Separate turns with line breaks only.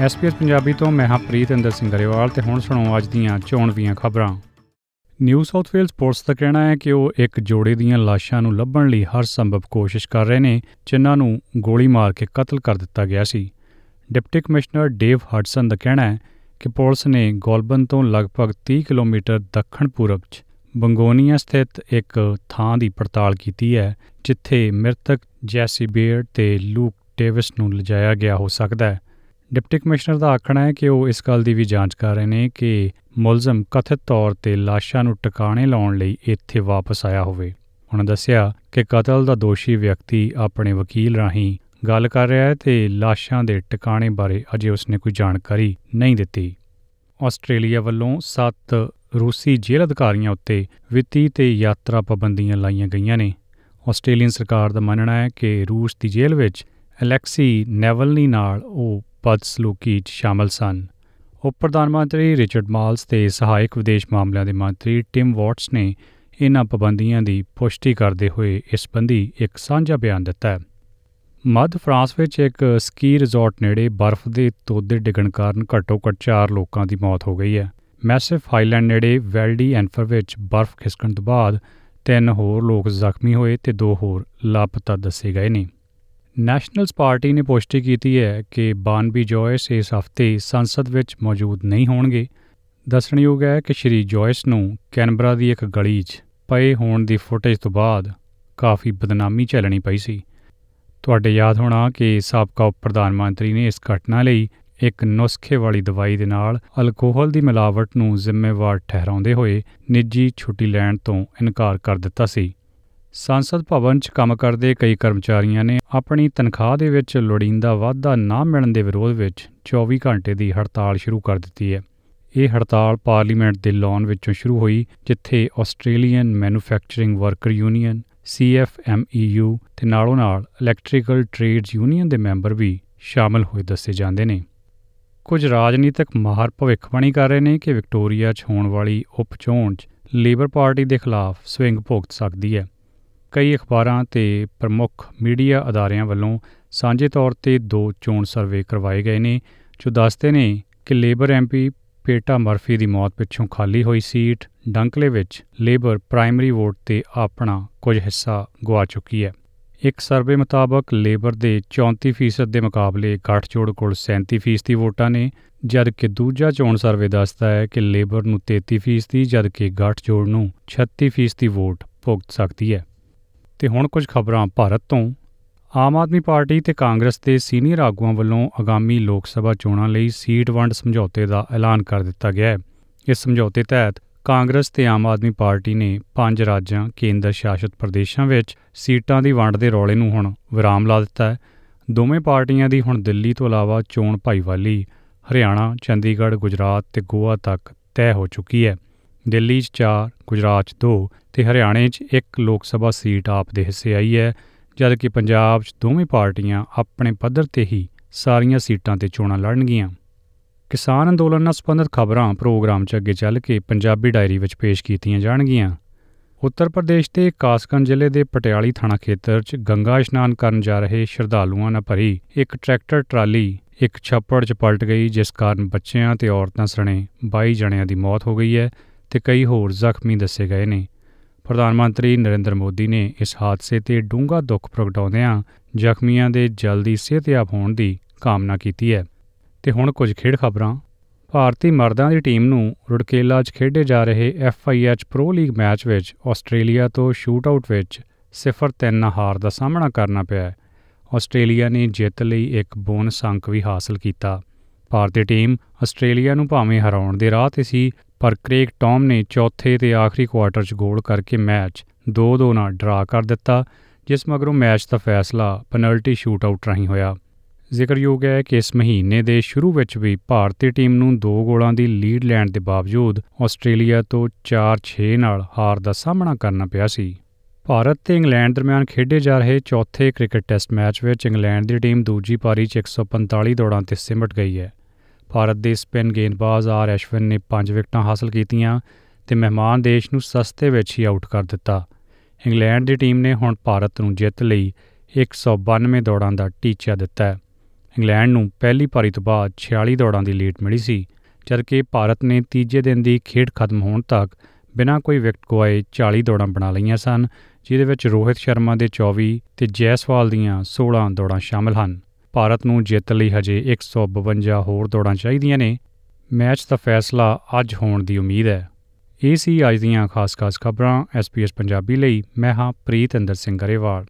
SPS Punjabi ਤੋਂ ਮੈਂ ਹਾਂ ਪ੍ਰੀਤ ਇੰਦਰ ਸਿੰਘ ਗਰੇਵਾਲ ਤੇ ਹੁਣ ਸੁਣੋ ਅੱਜ ਦੀਆਂ ਚੋਣਵੀਆਂ ਖਬਰਾਂ। ਨਿਊ ਸਾਊਥ ਵੇਲਸ ਪੁਲਿਸ ਦਾ ਕਹਿਣਾ ਹੈ ਕਿ ਉਹ ਇੱਕ ਜੋੜੇ ਦੀਆਂ ਲਾਸ਼ਾਂ ਨੂੰ ਲੱਭਣ ਲਈ ਹਰ ਸੰਭਵ ਕੋਸ਼ਿਸ਼ ਕਰ ਰਹੇ ਨੇ, ਜਿਨ੍ਹਾਂ ਨੂੰ ਗੋਲੀ ਮਾਰ ਕੇ ਕਤਲ ਕਰ ਦਿੱਤਾ ਗਿਆ ਸੀ। ਡਿਪਟੀ ਕਮਿਸ਼ਨਰ ਡੇਵ ਹਡਸਨ ਦਾ ਕਹਿਣਾ ਹੈ ਕਿ ਪੁਲਿਸ ਨੇ ਗੋਲਬਨ ਤੋਂ ਲਗਭਗ 30 ਕਿਲੋਮੀਟਰ ਦੱਖਣ ਪੂਰਬ 'ਚ ਬੰਗੋਨੀਆ ਸਥਿਤ ਇੱਕ ਥਾਂ ਦੀ ਪੜਤਾਲ ਕੀਤੀ ਹੈ, ਜਿੱਥੇ ਮ੍ਰਿਤਕ ਜੈਸੀ ਬੀਅਰਡ ਤੇ ਲੂਕ ਡੇਵਿਸ ਨੂੰ ਲਿਜਾਇਆ ਗਿਆ ਹੋ ਸਕਦਾ ਹੈ। ਡਿਪਟੀ ਕਮਿਸ਼ਨਰ ਦਾ ਆਖਣਾ ਹੈ ਕਿ ਉਹ ਇਸ ਗੱਲ ਦੀ ਵੀ ਜਾਂਚ ਕਰ ਰਹੇ ਨੇ ਕਿ ਮੁਲਜ਼ਮ ਕਥਿਤ ਤੌਰ ਤੇ ਲਾਸ਼ਾਂ ਨੂੰ ਟਿਕਾਣੇ ਲਾਉਣ ਲਈ ਇੱਥੇ ਵਾਪਸ ਆਇਆ ਹੋਵੇ। ਉਹਨਾਂ ਦੱਸਿਆ ਕਿ ਕਤਲ ਦਾ ਦੋਸ਼ੀ ਵਿਅਕਤੀ ਆਪਣੇ ਵਕੀਲ ਰਾਹੀਂ ਗੱਲ ਕਰ ਰਿਹਾ ਹੈ ਤੇ ਲਾਸ਼ਾਂ ਦੇ ਟਿਕਾਣੇ ਬਾਰੇ ਅਜੇ ਉਸਨੇ ਕੋਈ ਜਾਣਕਾਰੀ ਨਹੀਂ ਦਿੱਤੀ। ਆਸਟ੍ਰੇਲੀਆ ਵੱਲੋਂ 7 ਰੂਸੀ ਜੇਲ੍ਹ ਅਧਿਕਾਰੀਆਂ ਉੱਤੇ ਵਿੱਤੀ ਤੇ ਯਾਤਰਾ ਪਾਬੰਦੀਆਂ ਲਾਈਆਂ ਗਈਆਂ ਨੇ। ਆਸਟ੍ਰੇਲੀਅਨ ਸਰਕਾਰ ਦਾ ਮੰਨਣਾ ਹੈ ਕਿ ਰੂਸ ਦੀ ਜੇਲ੍ਹ ਵਿੱਚ ਅਲੈਕਸੀ ਨੈਵਲਨੀ ਨਾਲ ਉਹ ਬਦਸਲੂਕੀ 'ਚ ਸ਼ਾਮਲ ਸਨ। ਉਪ ਪ੍ਰਧਾਨ ਮੰਤਰੀ ਰਿਚਰਡ ਮਾਲਸ ਤੇ ਸਹਾਇਕ ਵਿਦੇਸ਼ ਮਾਮਲਿਆਂ ਦੇ ਮੰਤਰੀ ਟਿਮ ਵਾਟਸ ਨੇ ਇਨ੍ਹਾਂ ਪਾਬੰਦੀਆਂ ਦੀ ਪੁਸ਼ਟੀ ਕਰਦੇ ਹੋਏ ਇਸ ਸੰਬੰਧੀ ਇੱਕ ਸਾਂਝਾ ਬਿਆਨ ਦਿੱਤਾ ਹੈ। ਮੱਧ ਫਰਾਂਸ ਵਿੱਚ ਇੱਕ ਸਕੀ ਰਿਜ਼ੋਰਟ ਨੇੜੇ ਬਰਫ਼ ਦੇ ਤੋਦੇ ਡਿੱਗਣ ਕਾਰਨ ਘੱਟੋ-ਘੱਟ 4 ਲੋਕਾਂ ਦੀ ਮੌਤ ਹੋ ਗਈ ਹੈ। ਮੈਸਿਵ ਹਾਈਲੈਂਡ ਨੇੜੇ ਵੈਲਡੀ ਐਨਫਰ ਵਿੱਚ ਬਰਫ਼ ਖਿਸਕਣ ਤੋਂ ਬਾਅਦ ਤਿੰਨ ਹੋਰ ਲੋਕ ਜ਼ਖਮੀ ਹੋਏ ਤੇ ਦੋ ਹੋਰ ਲਾਪਤਾ ਦੱਸੇ ਗਏ ਨੇ। ਨੈਸ਼ਨਲਸ ਪਾਰਟੀ ਨੇ ਪੁਸ਼ਟੀ ਕੀਤੀ ਹੈ ਕਿ ਬਾਨਬੀ ਜੋਇਸ ਇਸ ਹਫ਼ਤੇ ਸੰਸਦ ਵਿੱਚ ਮੌਜੂਦ ਨਹੀਂ ਹੋਣਗੇ। ਦੱਸਣਯੋਗ ਹੈ ਕਿ ਸ਼੍ਰੀ ਜੋਇਸ ਨੂੰ ਕੈਨਬਰਾ ਦੀ ਇੱਕ ਗਲੀ 'ਚ ਪਏ ਹੋਣ ਦੀ ਫੁਟੇਜ ਤੋਂ ਬਾਅਦ ਕਾਫੀ ਬਦਨਾਮੀ ਝੱਲਣੀ ਪਈ ਸੀ। ਤੁਹਾਡੇ ਯਾਦ ਹੋਣਾ ਕਿ ਸਾਬਕਾ ਉਪ ਪ੍ਰਧਾਨ ਮੰਤਰੀ ਨੇ ਇਸ ਘਟਨਾ ਲਈ ਇੱਕ ਨੁਸਖੇ ਵਾਲੀ ਦਵਾਈ ਦੇ ਨਾਲ ਅਲਕੋਹਲ ਦੀ ਮਿਲਾਵਟ ਨੂੰ ਜ਼ਿੰਮੇਵਾਰ ਠਹਿਰਾਉਂਦੇ ਹੋਏ ਨਿੱਜੀ ਛੁੱਟੀ ਲੈਣ ਤੋਂ ਇਨਕਾਰ ਕਰ ਦਿੱਤਾ ਸੀ। ਸੰਸਦ ਭਵਨ 'ਚ ਕੰਮ ਕਰਦੇ ਕਈ ਕਰਮਚਾਰੀਆਂ ਨੇ ਆਪਣੀ ਤਨਖਾਹ ਦੇ ਵਿੱਚ ਲੋੜੀਂਦਾ ਵਾਧਾ ਨਾ ਮਿਲਣ ਦੇ ਵਿਰੋਧ ਵਿੱਚ 24 ਘੰਟੇ ਦੀ ਹੜਤਾਲ ਸ਼ੁਰੂ ਕਰ ਦਿੱਤੀ ਹੈ। ਇਹ ਹੜਤਾਲ ਪਾਰਲੀਮੈਂਟ ਦੇ ਲਾਨ ਵਿੱਚੋਂ ਸ਼ੁਰੂ ਹੋਈ, ਜਿੱਥੇ Australian manufacturing worker union CFMEU ਤੇ ਨਾਲੋਂ ਨਾਲ ਇਲੈਕਟ੍ਰੀਕਲ ਟ੍ਰੇਡਸ ਯੂਨੀਅਨ ਦੇ ਮੈਂਬਰ ਵੀ ਸ਼ਾਮਲ ਹੋਏ ਦੱਸੇ ਜਾਂਦੇ ਨੇ। ਕੁਝ ਰਾਜਨੀਤਿਕ ਮਾਹਰ ਭਵਿੱਖਬਾਣੀ ਕਰ ਰਹੇ ਨੇ ਕਿ ਵਿਕਟੋਰੀਆ 'ਚ ਹੋਣ ਵਾਲੀ ਉਪ ਚੋਣ 'ਚ ਲੇਬਰ ਪਾਰਟੀ ਦੇ ਖਿਲਾਫ ਸਵਿੰਗ ਭੁਗਤ ਸਕਦੀ ਹੈ। ਕਈ ਅਖਬਾਰਾਂ ਤੇ ਪ੍ਰਮੁੱਖ ਮੀਡੀਆ ਅਦਾਰਿਆਂ ਵੱਲੋਂ ਸਾਂਝੇ ਤੌਰ ਤੇ ਦੋ ਚੋਣ ਸਰਵੇ ਕਰਵਾਏ ਗਏ ਨੇ, ਜੋ ਦੱਸਦੇ ਨੇ ਕਿ ਲੇਬਰ ਐਮਪੀ ਪੇਟਾ ਮਰਫੀ ਦੀ ਮੌਤ ਪਿੱਛੋਂ ਖਾਲੀ ਹੋਈ ਸੀਟ ਡੰਕਲੇ ਵਿੱਚ ਲੇਬਰ ਪ੍ਰਾਇਮਰੀ ਵੋਟ ਤੇ ਆਪਣਾ ਕੁਝ ਹਿੱਸਾ ਗਵਾ ਚੁੱਕੀ ਹੈ। ਇੱਕ ਸਰਵੇ ਮੁਤਾਬਕ ਲੇਬਰ ਦੇ 34% ਦੇ ਮੁਕਾਬਲੇ ਗੱਠਜੋੜ ਕੋਲ 37% ਦੀ ਵੋਟਾਂ ਨੇ, ਜਦਕਿ ਦੂਜਾ ਚੋਣ ਸਰਵੇ ਦੱਸਦਾ ਹੈ ਕਿ ਲੇਬਰ ਨੂੰ 33% ਜਦਕਿ ਗੱਠਜੋੜ ਨੂੰ 36% ਦੀ ਵੋਟ ਭੁਗਤ ਸਕਦੀ ਹੈ। ਤੇ ਹੁਣ ਕੁਝ ਖਬਰਾਂ ਭਾਰਤ ਤੋਂ। ਆਮ ਆਦਮੀ ਪਾਰਟੀ ਤੇ ਕਾਂਗਰਸ ਦੇ ਸੀਨੀਅਰ ਆਗੂਆਂ ਵੱਲੋਂ ਆਗਾਮੀ ਲੋਕ ਸਭਾ ਚੋਣਾਂ ਲਈ ਸੀਟ ਵੰਡ ਸਮਝੌਤੇ ਦਾ ਐਲਾਨ ਕਰ ਦਿੱਤਾ ਗਿਆ ਹੈ। ਇਸ ਸਮਝੌਤੇ ਤਹਿਤ ਕਾਂਗਰਸ ਤੇ ਆਮ ਆਦਮੀ ਪਾਰਟੀ ਨੇ ਪੰਜ ਰਾਜਾਂ, ਕੇਂਦਰ ਸ਼ਾਸਿਤ ਪ੍ਰਦੇਸ਼ਾਂ ਵਿੱਚ ਸੀਟਾਂ ਦੀ ਵੰਡ ਦੇ ਰੌਲੇ ਨੂੰ ਹੁਣ ਵਿਰਾਮ ਲਾ ਦਿੱਤਾ ਹੈ। ਦੋਵੇਂ ਪਾਰਟੀਆਂ ਦੀ ਹੁਣ ਦਿੱਲੀ ਤੋਂ ਇਲਾਵਾ ਚੋਣ ਭਾਈਵਾਲੀ ਹਰਿਆਣਾ, ਚੰਡੀਗੜ੍ਹ, ਗੁਜਰਾਤ ਤੇ ਗੋਆ ਤੱਕ ਤੈਅ ਹੋ ਚੁੱਕੀ ਹੈ। ਦਿੱਲੀ 'ਚ 4 ਗੁਜਰਾਤ 'ਚ 2 ਤੇ ਹਰਿਆਣੇ 'ਚ ਇੱਕ ਲੋਕ ਸਭਾ ਸੀਟ ਆਪ ਦੇ ਹਿੱਸੇ ਆਈ ਹੈ, ਜਦਕਿ ਪੰਜਾਬ 'ਚ ਦੋਵੇਂ ਪਾਰਟੀਆਂ ਆਪਣੇ ਪੱਧਰ ਤੇ ਹੀ ਸਾਰੀਆਂ ਸੀਟਾਂ ਤੇ ਚੋਣਾਂ ਲੜਨਗੀਆਂ। ਕਿਸਾਨ ਅੰਦੋਲਨ ਨਾਲ ਸੰਬੰਧਿਤ ਖਬਰਾਂ ਪ੍ਰੋਗਰਾਮ 'ਚ ਅੱਗੇ ਚੱਲ ਕੇ ਪੰਜਾਬੀ ਡਾਇਰੀ ਵਿੱਚ ਪੇਸ਼ ਕੀਤੀਆਂ ਜਾਣਗੀਆਂ। ਉੱਤਰ ਪ੍ਰਦੇਸ਼ ਦੇ ਕਾਸਗੰਜ ਜ਼ਿਲ੍ਹੇ ਦੇ ਪਟਿਆਲੀ ਥਾਣਾ ਖੇਤਰ 'ਚ ਗੰਗਾ ਇਸ਼ਨਾਨ ਕਰਨ ਜਾ ਰਹੇ ਸ਼ਰਧਾਲੂਆਂ ਨਾਲ ਭਰੀ ਇੱਕ ਟਰੈਕਟਰ ਟਰਾਲੀ ਇੱਕ ਛੱਪੜ 'ਚ ਪਲਟ ਗਈ, ਜਿਸ ਕਾਰਨ ਬੱਚਿਆਂ ਤੇ ਔਰਤਾਂ ਸਣੇ 22 ਜਣਿਆਂ ਦੀ ਮੌਤ ਹੋ ਗਈ ਹੈ। ਤੇ ਕਈ ਹੋਰ ਜ਼ਖਮੀ ਦੱਸੇ ਗਏ ਨੇ। ਪ੍ਰਧਾਨ ਮੰਤਰੀ ਨਰਿੰਦਰ ਮੋਦੀ ਨੇ ਇਸ ਹਾਦਸੇ ਤੇ ਡੂੰਘਾ ਦੁੱਖ ਪ੍ਰਗਟਾਉਂਦਿਆਂ ਜ਼ਖਮੀਆਂ ਦੇ ਜਲਦੀ ਸਿਹਤਯਾਬ ਹੋਣ ਦੀ ਕਾਮਨਾ ਕੀਤੀ ਹੈ। ਤੇ ਹੁਣ ਕੁਝ ਖੇਡ ਖਬਰਾਂ। ਭਾਰਤੀ ਮਰਦਾਂ ਦੀ ਟੀਮ ਨੂੰ ਰੁੜਕੇਲਾ 'ਚ ਖੇਡੇ ਜਾ ਰਹੇ ਐਫਆਈਐਚ ਪ੍ਰੋ ਲੀਗ ਮੈਚ ਵਿੱਚ ਆਸਟ੍ਰੇਲੀਆ ਤੋਂ ਸ਼ੂਟਆਊਟ ਵਿੱਚ 0-3 ਨਾਲ ਹਾਰ ਦਾ ਸਾਹਮਣਾ ਕਰਨਾ ਪਿਆ ਆਸਟ੍ਰੇਲੀਆ ਨੇ ਜਿੱਤ ਲਈ ਇੱਕ ਬੋਨਸ ਅੰਕ ਵੀ ਹਾਸਲ ਕੀਤਾ। ਭਾਰਤੀ ਟੀਮ ਆਸਟ੍ਰੇਲੀਆ ਨੂੰ ਭਾਵੇਂ ਹਰਾਉਣ ਦੇ ਰਾਹ ਤੇ ਸੀ ਪਰ ਕ੍ਰੇਗ ਟੌਮ ਨੇ ਚੌਥੇ ਤੇ ਆਖਰੀ ਕੁਆਟਰ 'ਚ ਗੋਲ ਕਰਕੇ ਮੈਚ 2-2 ਨਾਲ ਡਰਾ ਕਰ ਦਿੱਤਾ, ਜਿਸ ਮਗਰੋਂ ਮੈਚ ਦਾ ਫੈਸਲਾ ਪੈਨਲਟੀ ਸ਼ੂਟਆਊਟ ਰਾਹੀਂ ਹੋਇਆ। ਜ਼ਿਕਰਯੋਗ ਹੈ ਕਿ ਇਸ ਮਹੀਨੇ ਦੇ ਸ਼ੁਰੂ ਵਿੱਚ ਵੀ ਭਾਰਤੀ ਟੀਮ ਨੂੰ 2 ਗੋਲਾਂ ਦੀ ਲੀਡ ਲੈਣ ਦੇ ਬਾਵਜੂਦ ਆਸਟ੍ਰੇਲੀਆ ਤੋਂ 4-6 ਨਾਲ ਹਾਰ ਦਾ ਸਾਹਮਣਾ ਕਰਨਾ ਪਿਆ ਸੀ। ਭਾਰਤ ਤੇ ਇੰਗਲੈਂਡ ਦਰਮਿਆਨ ਖੇਡੇ ਜਾ ਰਹੇ ਚੌਥੇ ਕ੍ਰਿਕਟ ਟੈਸਟ ਮੈਚ ਵਿੱਚ ਇੰਗਲੈਂਡ ਦੀ ਟੀਮ ਦੂਜੀ ਪਾਰੀ 'ਚ 145 ਦੌੜਾਂ ਤੇ ਸਿਮਟ ਗਈ ਹੈ। ਭਾਰਤ ਦੇ ਸਪਿਨ ਗੇਂਦਬਾਜ਼ ਆਰ ਐਸ਼ਵਿਨ ਨੇ 5 ਵਿਕਟਾਂ ਹਾਸਲ ਕੀਤੀਆਂ ਤੇ ਮਹਿਮਾਨ ਦੇਸ਼ ਨੂੰ ਸਸਤੇ ਵਿੱਚ ਹੀ ਆਊਟ ਕਰ ਦਿੱਤਾ। ਇੰਗਲੈਂਡ ਦੀ ਟੀਮ ਨੇ ਹੁਣ ਭਾਰਤ ਨੂੰ ਜਿੱਤ ਲਈ 192 ਦੌੜਾਂ ਦਾ ਟੀਚਾ ਦਿੱਤਾ ਹੈ। ਇੰਗਲੈਂਡ ਨੂੰ ਪਹਿਲੀ ਪਾਰੀ ਤੋਂ ਬਾਅਦ 46 ਦੌੜਾਂ ਦੀ ਲੀਡ ਮਿਲੀ ਸੀ, ਜਦਕਿ ਭਾਰਤ ਨੇ ਤੀਜੇ ਦਿਨ ਦੀ ਖੇਡ ਖਤਮ ਹੋਣ ਤੱਕ ਬਿਨਾਂ ਕੋਈ ਵਿਕਟ ਗਵਾਏ 40 ਦੌੜਾਂ ਬਣਾ ਲਈਆਂ ਸਨ ਜਿਦੇ ਵਿੱਚ ਰੋਹਿਤ ਸ਼ਰਮਾ ਦੇ 24 ਤੇ ਜੈਸਵਾਲ ਦੀਆਂ 16 ਦੌੜਾਂ ਸ਼ਾਮਲ ਹਨ। ਭਾਰਤ ਨੂੰ ਜਿੱਤ ਲਈ ਹਜੇ 152 ਹੋਰ ਦੌੜਾਂ ਚਾਹੀਦੀਆਂ ਨੇ। ਮੈਚ ਦਾ ਫੈਸਲਾ ਅੱਜ ਹੋਣ ਦੀ ਉਮੀਦ ਹੈ। ਇਹ ਸੀ ਅੱਜ ਦੀਆਂ ਖਾਸ-ਖਾਸ ਖਬਰਾਂ। ਐਸਪੀਐਸ ਪੰਜਾਬੀ ਲਈ ਮੈਂ ਹਾਂ ਪ੍ਰੀਤ ਅੰਦਰ ਸਿੰਘ ਗਰੇਵਾਲ।